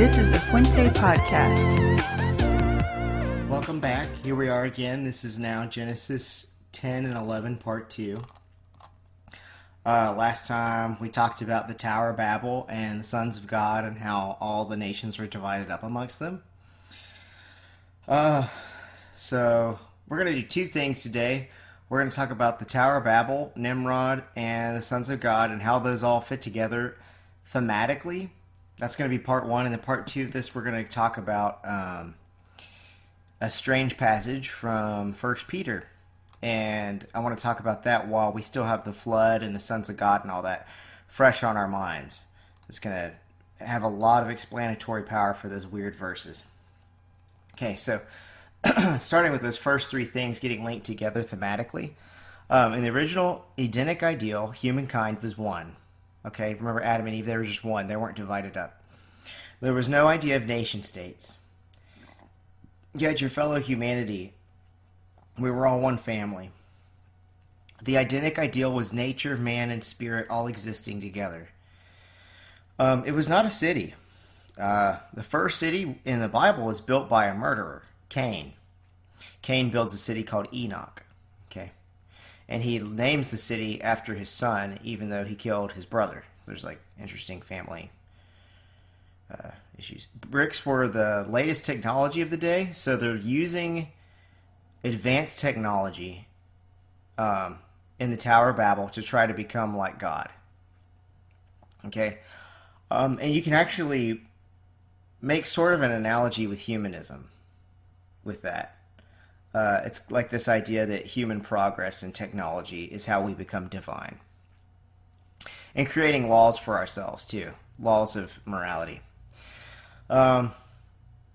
This is a Fuente podcast. Welcome back. Here we are again. This is now Genesis 10 and 11, part 2. Uh, last time we talked about the Tower of Babel and the sons of God and how all the nations were divided up amongst them. Uh, so we're going to do two things today. We're going to talk about the Tower of Babel, Nimrod, and the sons of God and how those all fit together thematically. That's going to be part one. And then part two of this, we're going to talk about um, a strange passage from First Peter. And I want to talk about that while we still have the flood and the sons of God and all that fresh on our minds. It's going to have a lot of explanatory power for those weird verses. Okay, so starting with those first three things getting linked together thematically. Um, in the original Edenic ideal, humankind was one. Okay, remember Adam and Eve, they were just one, they weren't divided up. There was no idea of nation states. Had your fellow humanity. We were all one family. The Edenic ideal was nature, man, and spirit all existing together. Um, it was not a city. Uh, the first city in the Bible was built by a murderer, Cain. Cain builds a city called Enoch. And he names the city after his son, even though he killed his brother. So there's like interesting family uh, issues. Bricks were the latest technology of the day, so they're using advanced technology um, in the Tower of Babel to try to become like God. Okay, um, and you can actually make sort of an analogy with humanism with that uh, it's like this idea that human progress and technology is how we become divine. And creating laws for ourselves, too. Laws of morality. Um,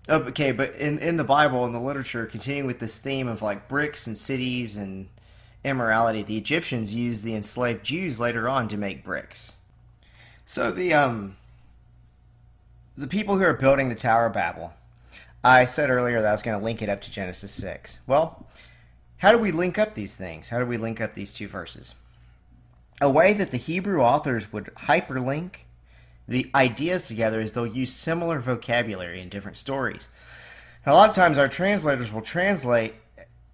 okay, but in, in the Bible, in the literature, continuing with this theme of like bricks and cities and immorality, the Egyptians used the enslaved Jews later on to make bricks. So the um the people who are building the Tower of Babel I said earlier that I was going to link it up to Genesis 6. Well, how do we link up these things? How do we link up these two verses? A way that the Hebrew authors would hyperlink the ideas together is they'll use similar vocabulary in different stories. Now, a lot of times our translators will translate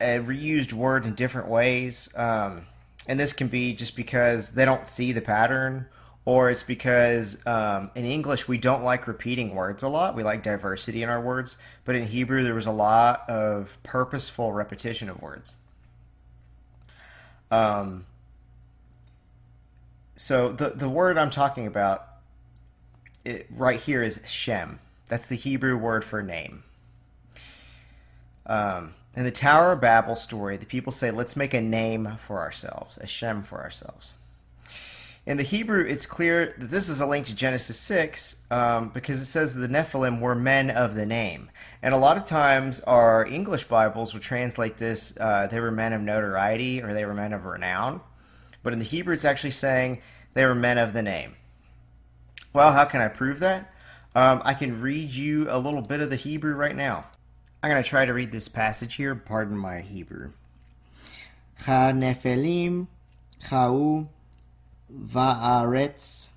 a reused word in different ways. Um, and this can be just because they don't see the pattern or it's because um, in English we don't like repeating words a lot. We like diversity in our words, but in Hebrew there was a lot of purposeful repetition of words. Um, so the the word I'm talking about it, right here is Shem. That's the Hebrew word for name. Um, in the Tower of Babel story, the people say, "Let's make a name for ourselves, a Shem for ourselves." In the Hebrew, it's clear that this is a link to Genesis 6 um, because it says that the Nephilim were men of the name. And a lot of times, our English Bibles will translate this uh, they were men of notoriety or they were men of renown. But in the Hebrew, it's actually saying they were men of the name. Well, how can I prove that? Um, I can read you a little bit of the Hebrew right now. I'm going to try to read this passage here. Pardon my Hebrew. Ha Nephilim, Chau וארץ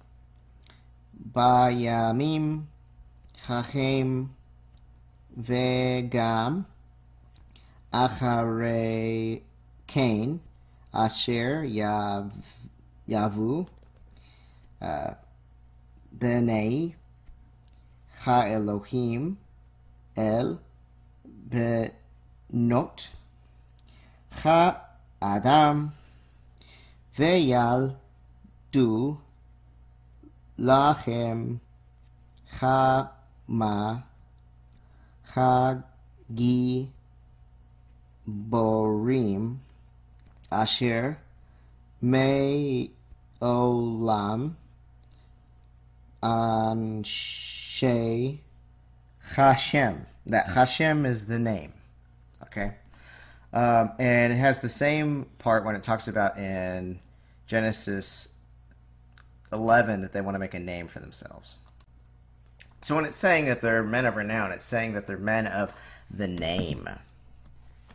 בימים ההם וגם אחרי כן אשר יבוא uh, בני האלוהים אל בנות האדם ויל do lachem chama chagi borim asher me olam anshe Hashem. That Hashem is the name. Okay. Um, and it has the same part when it talks about in Genesis 11 that they want to make a name for themselves. So when it's saying that they're men of renown, it's saying that they're men of the name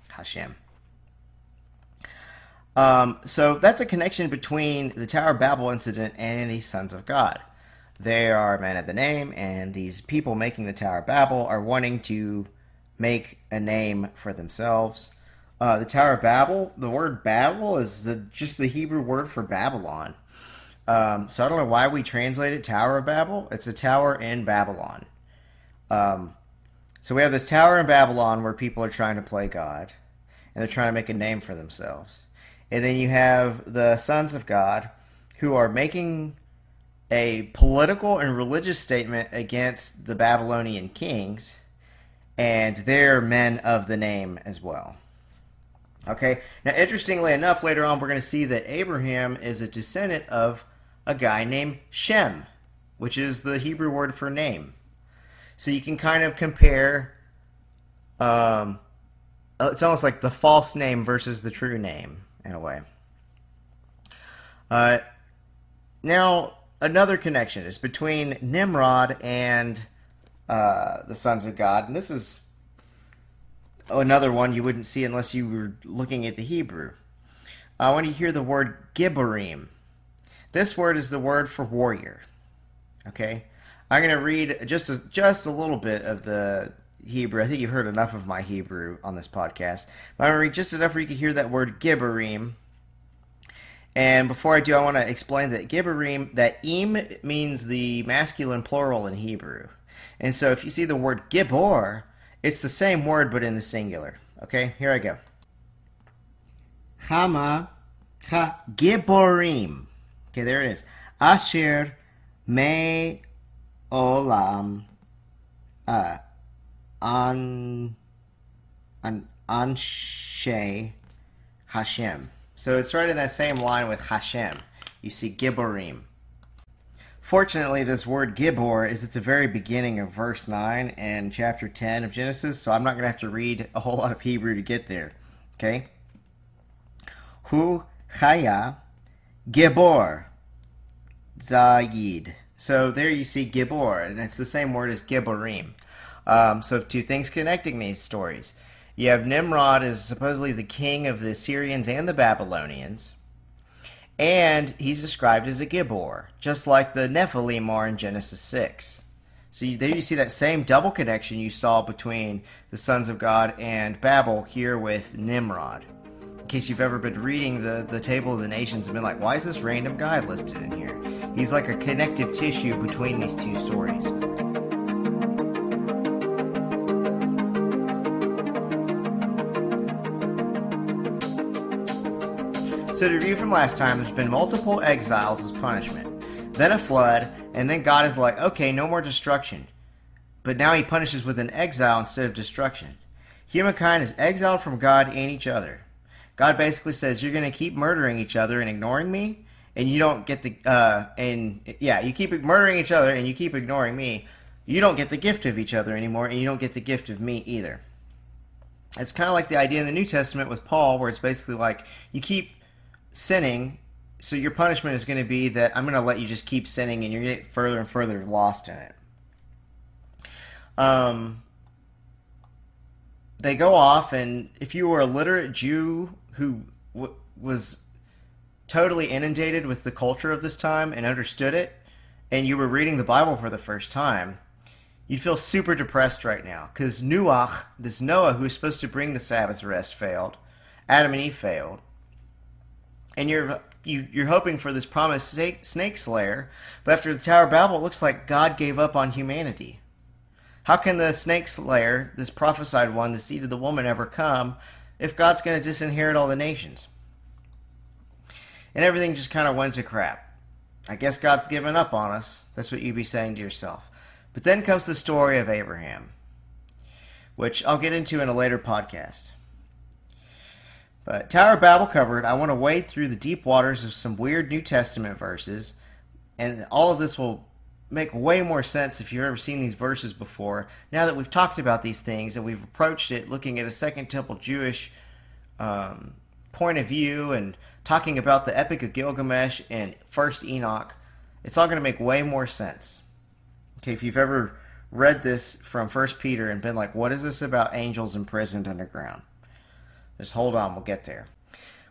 Hashem. Um, so that's a connection between the Tower of Babel incident and the sons of God. They are men of the name, and these people making the Tower of Babel are wanting to make a name for themselves. Uh, the Tower of Babel, the word Babel is the, just the Hebrew word for Babylon. Um, so I don't know why we translate it Tower of Babel. It's a tower in Babylon. Um, so we have this tower in Babylon where people are trying to play God, and they're trying to make a name for themselves. And then you have the sons of God who are making a political and religious statement against the Babylonian kings, and they're men of the name as well. Okay, now interestingly enough, later on we're going to see that Abraham is a descendant of a guy named Shem, which is the Hebrew word for name. So you can kind of compare. Um, it's almost like the false name versus the true name in a way. Uh, now another connection is between Nimrod and uh, the sons of God, and this is another one you wouldn't see unless you were looking at the Hebrew. Uh, when you hear the word Gibborim, this word is the word for warrior. Okay, I'm going to read just a, just a little bit of the Hebrew. I think you've heard enough of my Hebrew on this podcast. But I'm going to read just enough where you can hear that word Gibborim. And before I do, I want to explain that Gibborim, that im means the masculine plural in Hebrew. And so if you see the word Gibor, it's the same word but in the singular. Okay, here I go. Chama ha Giborim. Okay, there it is. Asher me olam uh, an an anshe Hashem. So it's right in that same line with Hashem. You see Giborim. Fortunately, this word Gibor is at the very beginning of verse 9 and chapter 10 of Genesis, so I'm not going to have to read a whole lot of Hebrew to get there. Okay? Hu Chaya Gibor Zayid. So there you see Gibor, and it's the same word as Giborim. Um, so two things connecting these stories. You have Nimrod as supposedly the king of the Syrians and the Babylonians, and he's described as a Gibor, just like the Nephilim are in Genesis 6. So you, there you see that same double connection you saw between the sons of God and Babel here with Nimrod case you've ever been reading the, the table of the nations and been like, why is this random guy listed in here? He's like a connective tissue between these two stories. So, to review from last time, there's been multiple exiles as punishment, then a flood, and then God is like, okay, no more destruction. But now he punishes with an exile instead of destruction. Humankind is exiled from God and each other. God basically says you're going to keep murdering each other and ignoring me, and you don't get the uh, and yeah, you keep murdering each other and you keep ignoring me. You don't get the gift of each other anymore, and you don't get the gift of me either. It's kind of like the idea in the New Testament with Paul, where it's basically like you keep sinning, so your punishment is going to be that I'm going to let you just keep sinning, and you're going to get further and further lost in it. Um, they go off, and if you were a literate Jew who w- was totally inundated with the culture of this time and understood it, and you were reading the Bible for the first time, you'd feel super depressed right now because Nuach, this Noah who was supposed to bring the Sabbath rest, failed. Adam and Eve failed, and you're you, you're hoping for this promised snake, snake slayer, but after the Tower of Babel, it looks like God gave up on humanity. How can the snake slayer, this prophesied one, the seed of the woman, ever come if God's going to disinherit all the nations? And everything just kind of went to crap. I guess God's given up on us. That's what you'd be saying to yourself. But then comes the story of Abraham, which I'll get into in a later podcast. But Tower of Babel covered, I want to wade through the deep waters of some weird New Testament verses, and all of this will make way more sense if you've ever seen these verses before. Now that we've talked about these things and we've approached it looking at a Second Temple Jewish um, point of view and talking about the Epic of Gilgamesh and First Enoch, it's all going to make way more sense. Okay, if you've ever read this from First Peter and been like, "What is this about angels imprisoned underground?" Just hold on, we'll get there.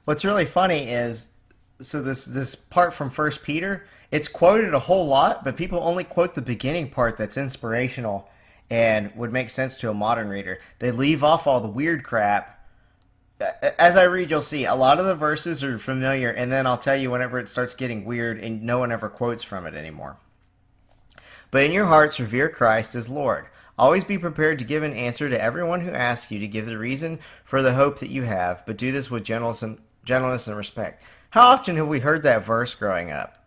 What's really funny is so this this part from First Peter It's quoted a whole lot, but people only quote the beginning part that's inspirational and would make sense to a modern reader. They leave off all the weird crap. As I read, you'll see a lot of the verses are familiar, and then I'll tell you whenever it starts getting weird and no one ever quotes from it anymore. But in your hearts, revere Christ as Lord. Always be prepared to give an answer to everyone who asks you to give the reason for the hope that you have, but do this with gentleness and, respect. How often have we heard that verse growing up?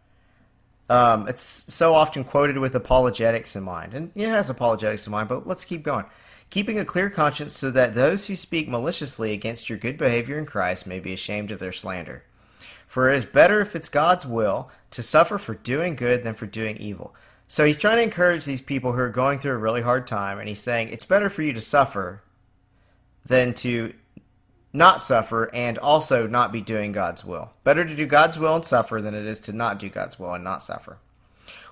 Um, it's so often quoted with apologetics in mind, and it has apologetics in mind, but let's keep going. Keeping a clear conscience so that those who speak maliciously against your good behavior in Christ may be ashamed of their slander. For it is better if it's God's will to suffer for doing good than for doing evil. So he's trying to encourage these people who are going through a really hard time, and he's saying it's better for you to suffer than to not suffer and also not be doing God's will. Better to do God's will and suffer than it is to not do God's will and not suffer.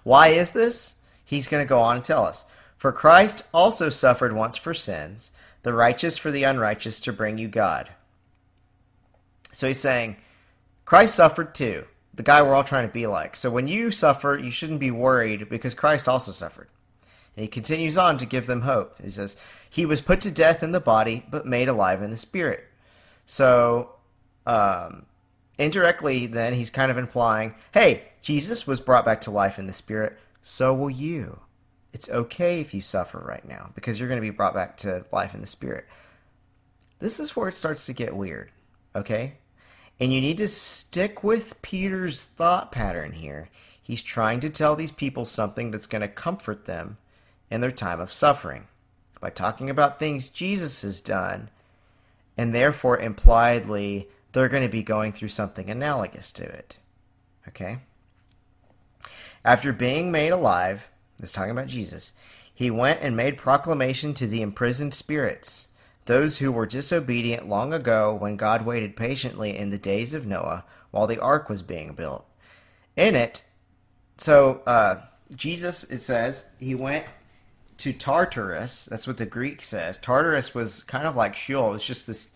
Why is this? He's going to go on and tell us. For Christ also suffered once for sins, the righteous for the unrighteous, to bring you God. So he's saying, Christ suffered too, the guy we're all trying to be like. So when you suffer, you shouldn't be worried because Christ also suffered. And he continues on to give them hope. He says, He was put to death in the body, but made alive in the spirit so, um, indirectly, then he's kind of implying, hey, Jesus was brought back to life in the spirit, so will you. It's okay if you suffer right now because you're going to be brought back to life in the spirit. This is where it starts to get weird, okay? And you need to stick with Peter's thought pattern here. He's trying to tell these people something that's going to comfort them in their time of suffering by talking about things Jesus has done and therefore impliedly they're going to be going through something analogous to it. Okay? After being made alive, this talking about Jesus, he went and made proclamation to the imprisoned spirits, those who were disobedient long ago when God waited patiently in the days of Noah while the ark was being built. In it, so uh, Jesus, it says, he went to Tartarus. That's what the Greek says. Tartarus was kind of like Sheol. It's just this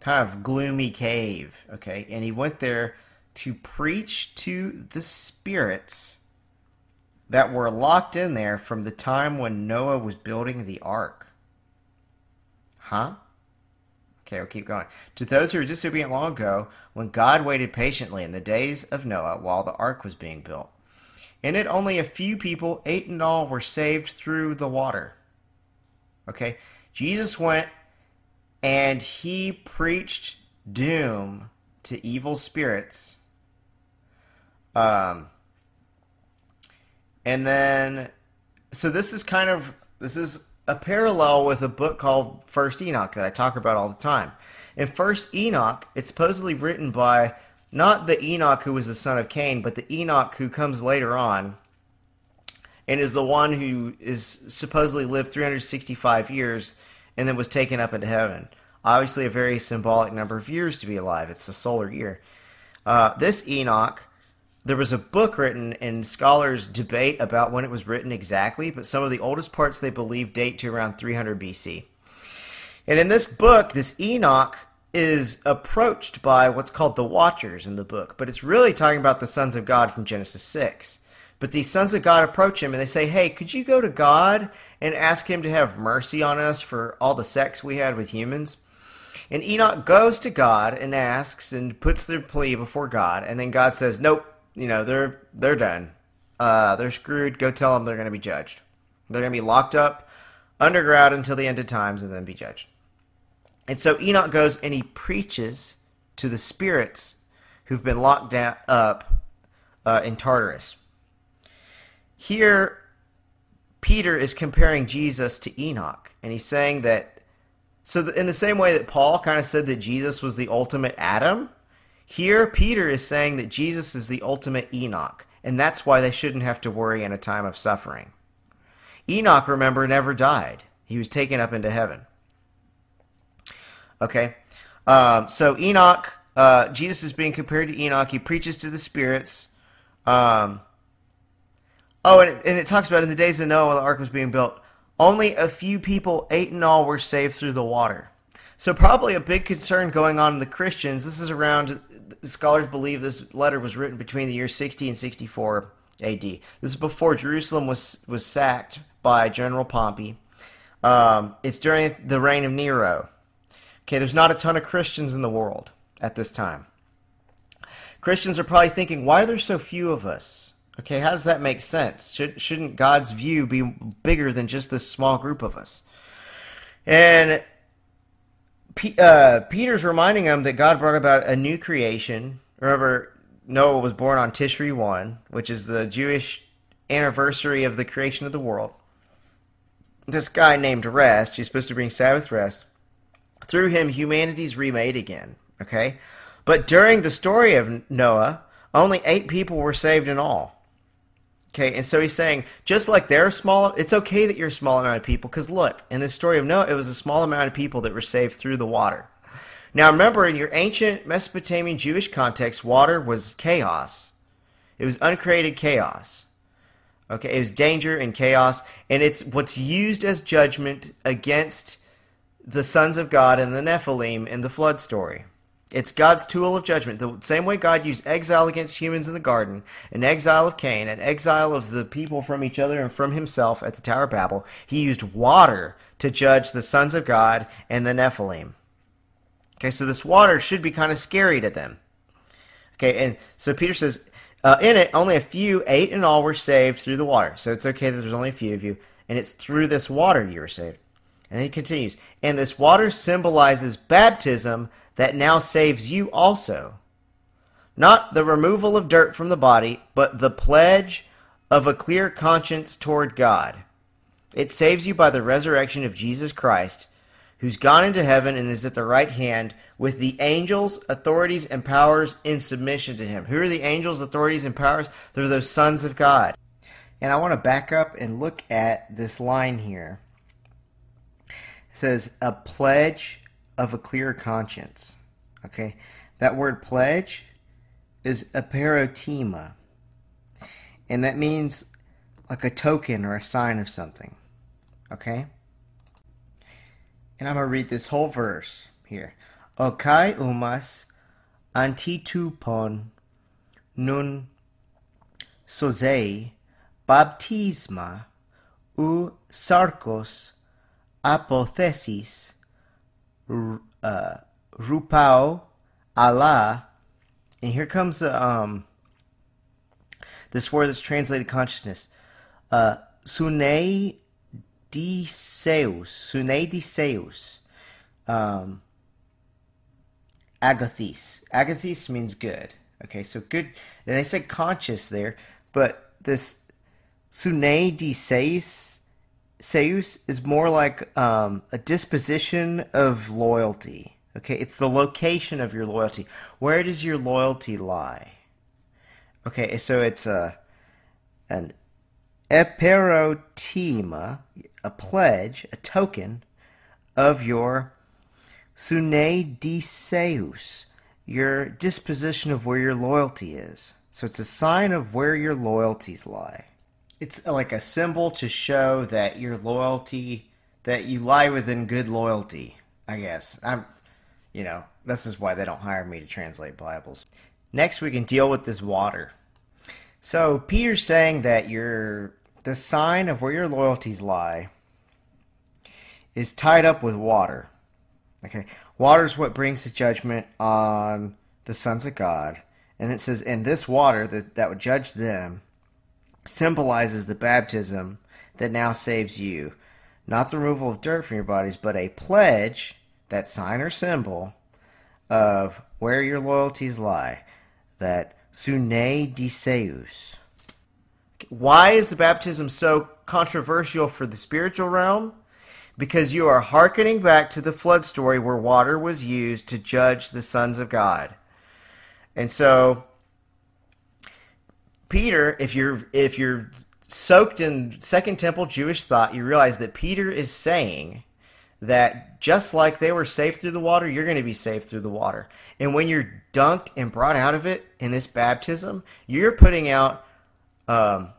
kind of gloomy cave. Okay, and he went there to preach to the spirits that were locked in there from the time when Noah was building the ark. Huh? Okay, we'll keep going. To those who were disobedient long ago, when God waited patiently in the days of Noah while the ark was being built. In it, only a few people, eight in all, were saved through the water. Okay? Jesus went and he preached doom to evil spirits. Um, and then, so this is kind of this is a parallel with a book called First Enoch that I talk about all the time. In First Enoch, it's supposedly written by not the Enoch who was the son of Cain, but the Enoch who comes later on and is the one who is supposedly lived 365 years and then was taken up into heaven. Obviously, a very symbolic number of years to be alive. It's the solar year. Uh, this Enoch, there was a book written, and scholars debate about when it was written exactly, but some of the oldest parts they believe date to around 300 BC. And in this book, this Enoch is approached by what's called the Watchers in the book, but it's really talking about the sons of God from Genesis 6. But these sons of God approach him and they say, Hey, could you go to God and ask him to have mercy on us for all the sex we had with humans? And Enoch goes to God and asks and puts their plea before God, and then God says, Nope, you know, they're they're done. Uh, they're screwed. Go tell them they're going to be judged. They're going to be locked up underground until the end of times and then be judged. And so Enoch goes and he preaches to the spirits who've been locked down, up uh, in Tartarus. Here, Peter is comparing Jesus to Enoch, and he's saying that. So, in the same way that Paul kind of said that Jesus was the ultimate Adam, here Peter is saying that Jesus is the ultimate Enoch, and that's why they shouldn't have to worry in a time of suffering. Enoch, remember, never died, he was taken up into heaven. Okay? Um, so Enoch, uh, Jesus is being compared to Enoch. He preaches to the spirits. Um, oh, and it, and it talks about in the days of Noah, the ark was being built. Only a few people, eight in all, were saved through the water. So probably a big concern going on in the Christians. This is around. Scholars believe this letter was written between the years 60 and 64 AD. This is before Jerusalem was was sacked by General Pompey. Um, it's during the reign of Nero. Okay, there's not a ton of Christians in the world at this time. Christians are probably thinking, why are there so few of us? Okay, how does that make sense? Should, shouldn't God's view be bigger than just this small group of us? And P- uh, Peter's reminding them that God brought about a new creation. Remember, Noah was born on Tishri 1, which is the Jewish anniversary of the creation of the world. This guy named Rest, he's supposed to bring Sabbath rest. Through him, humanity's remade again. Okay? But during the story of Noah, only eight people were saved in all. Okay, and so he's saying, just like they're small, it's okay that you're a small amount of people, because look, in the story of Noah, it was a small amount of people that were saved through the water. Now remember, in your ancient Mesopotamian Jewish context, water was chaos. It was uncreated chaos. Okay, it was danger and chaos, and it's what's used as judgment against the sons of God and the Nephilim in the flood story. It's God's tool of judgment. The same way God used exile against humans in the garden, an exile of Cain, an exile of the people from each other and from himself at the Tower of Babel, he used water to judge the sons of God and the Nephilim. Okay, so this water should be kind of scary to them. Okay, and so Peter says, uh, in it, only a few, eight in all, were saved through the water. So it's okay that there's only a few of you, and it's through this water you were saved. And he continues, and this water symbolizes baptism that now saves you also. Not the removal of dirt from the body, but the pledge of a clear conscience toward God. It saves you by the resurrection of Jesus Christ, who's gone into heaven and is at the right hand with the angels, authorities, and powers in submission to him. Who are the angels, authorities, and powers? They're those sons of God. And I want to back up and look at this line here. Says, a pledge of a clear conscience. Okay, that word pledge is eperotema, and that means like a token or a sign of something. Okay, and I'm gonna read this whole verse here. Okai umas antitupon nun sozei baptisma u sarkos apothesis uh, Rupao Allah, and here comes the um, this word that's translated consciousness. Uh, Sune Diseus. Sune Diseus. Um, agathis. Agathis means good. Okay, so good. And they said conscious there, but this Sune Diseus Seus is more like um, a disposition of loyalty. Okay, it's the location of your loyalty. Where does your loyalty lie? Okay, so it's a an eperotema, a pledge, a token of your sune diseus, your disposition of where your loyalty is. So it's a sign of where your loyalties lie it's like a symbol to show that your loyalty that you lie within good loyalty i guess. I'm you know this is why they don't hire me to translate bibles. Next we can deal with this water. So peter's saying that your the sign of where your loyalties lie is tied up with water. Okay water is what brings the judgment on the sons of god. And it says in this water that, that would judge them symbolizes the baptism that now saves you. Not the removal of dirt from your bodies, but a pledge, that sign or symbol, of where your loyalties lie. That sune diseus. Why is the baptism so controversial for the spiritual realm? Because you are hearkening back to the flood story where water was used to judge the sons of God. And so Peter, if you're if you're soaked in Second Temple Jewish thought, you realize that Peter is saying that just like they were saved through the water, you're going to be saved through the water. And when you're dunked and brought out of it in this baptism, you're putting out, um,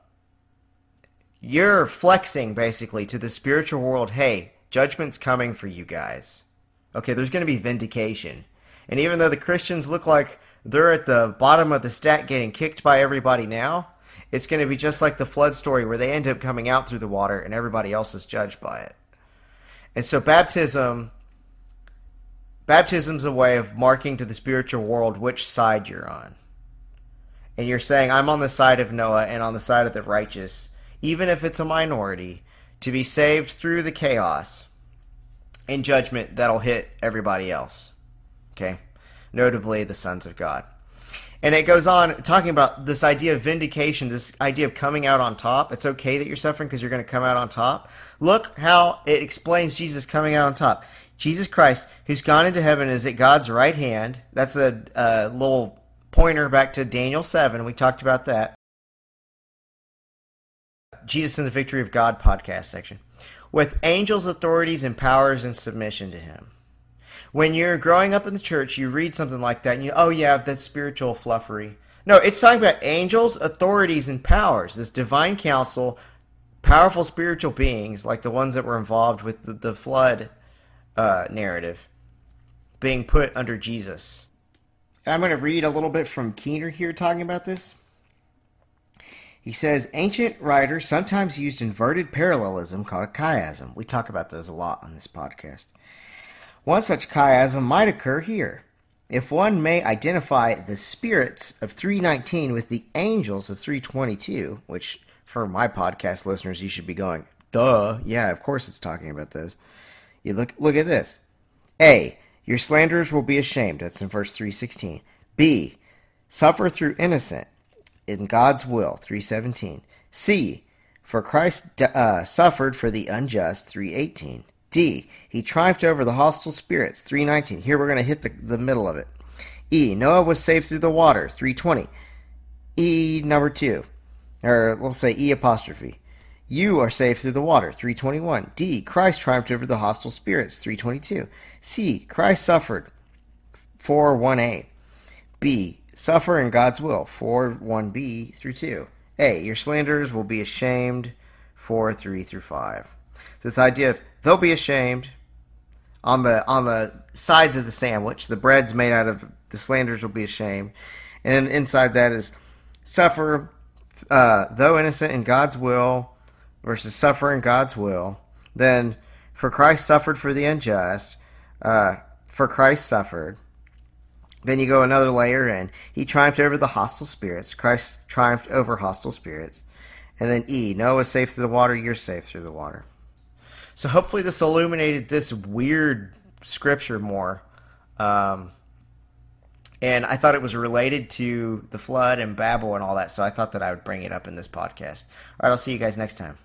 you're flexing basically to the spiritual world. Hey, judgment's coming for you guys. Okay, there's going to be vindication. And even though the Christians look like they're at the bottom of the stack getting kicked by everybody now. It's going to be just like the flood story where they end up coming out through the water and everybody else is judged by it. And so baptism baptism's a way of marking to the spiritual world which side you're on. And you're saying I'm on the side of Noah and on the side of the righteous, even if it's a minority, to be saved through the chaos and judgment that'll hit everybody else. Okay? Notably the sons of God. And it goes on talking about this idea of vindication, this idea of coming out on top. It's okay that you're suffering because you're going to come out on top. Look how it explains Jesus coming out on top. Jesus Christ, who's gone into heaven, is at God's right hand. That's a, a little pointer back to Daniel 7. We talked about that. Jesus and the Victory of God podcast section. With angels, authorities, and powers in submission to him when you're growing up in the church, you read something like that, and you, oh yeah, that's spiritual fluffery. No, it's talking about angels, authorities, and powers. This divine council, powerful spiritual beings like the ones that were involved with the, the flood uh, narrative, being put under Jesus. I'm going to read a little bit from Keener here talking about this. He says ancient writers sometimes used inverted parallelism called a chiasm. We talk about those a lot on this podcast. One such chiasm might occur here. If one may identify the spirits of 319 with the angels of 322, which for my podcast listeners, you should be going, duh, yeah, of course it's talking about those. You look look at this. A. Your slanderers will be ashamed. That's in verse 316. B. Suffer through innocent in God's will. 317. C. For Christ uh, suffered for the unjust. 318. D. He triumphed over the hostile spirits. 319. Here we're going to hit the, the middle of it. E. Noah was saved through the water. 320. E number 2. Or let's say E apostrophe. You are saved through the water. 321. D. Christ triumphed over the hostile spirits. 322. C. Christ suffered. 4 1a. B. Suffer in God's will. 4 1b through 2. A. Your slanderers will be ashamed. 4 3 through 5. So this idea of they'll be ashamed. On the on the sides of the sandwich, the bread's made out of the slanders will be ashamed, and inside that is suffer, uh, though innocent in God's will, versus suffer in God's will. Then, for Christ suffered for the unjust, uh, for Christ suffered. Then you go another layer in. He triumphed over the hostile spirits. Christ triumphed over hostile spirits. And then E, Noah Noah's safe through the water, you're safe through the water. So hopefully this illuminated this weird scripture more. Um, and I thought it was related to the flood and Babel and all that. So I thought that I would bring it up in this podcast. All right, I'll see you guys next time.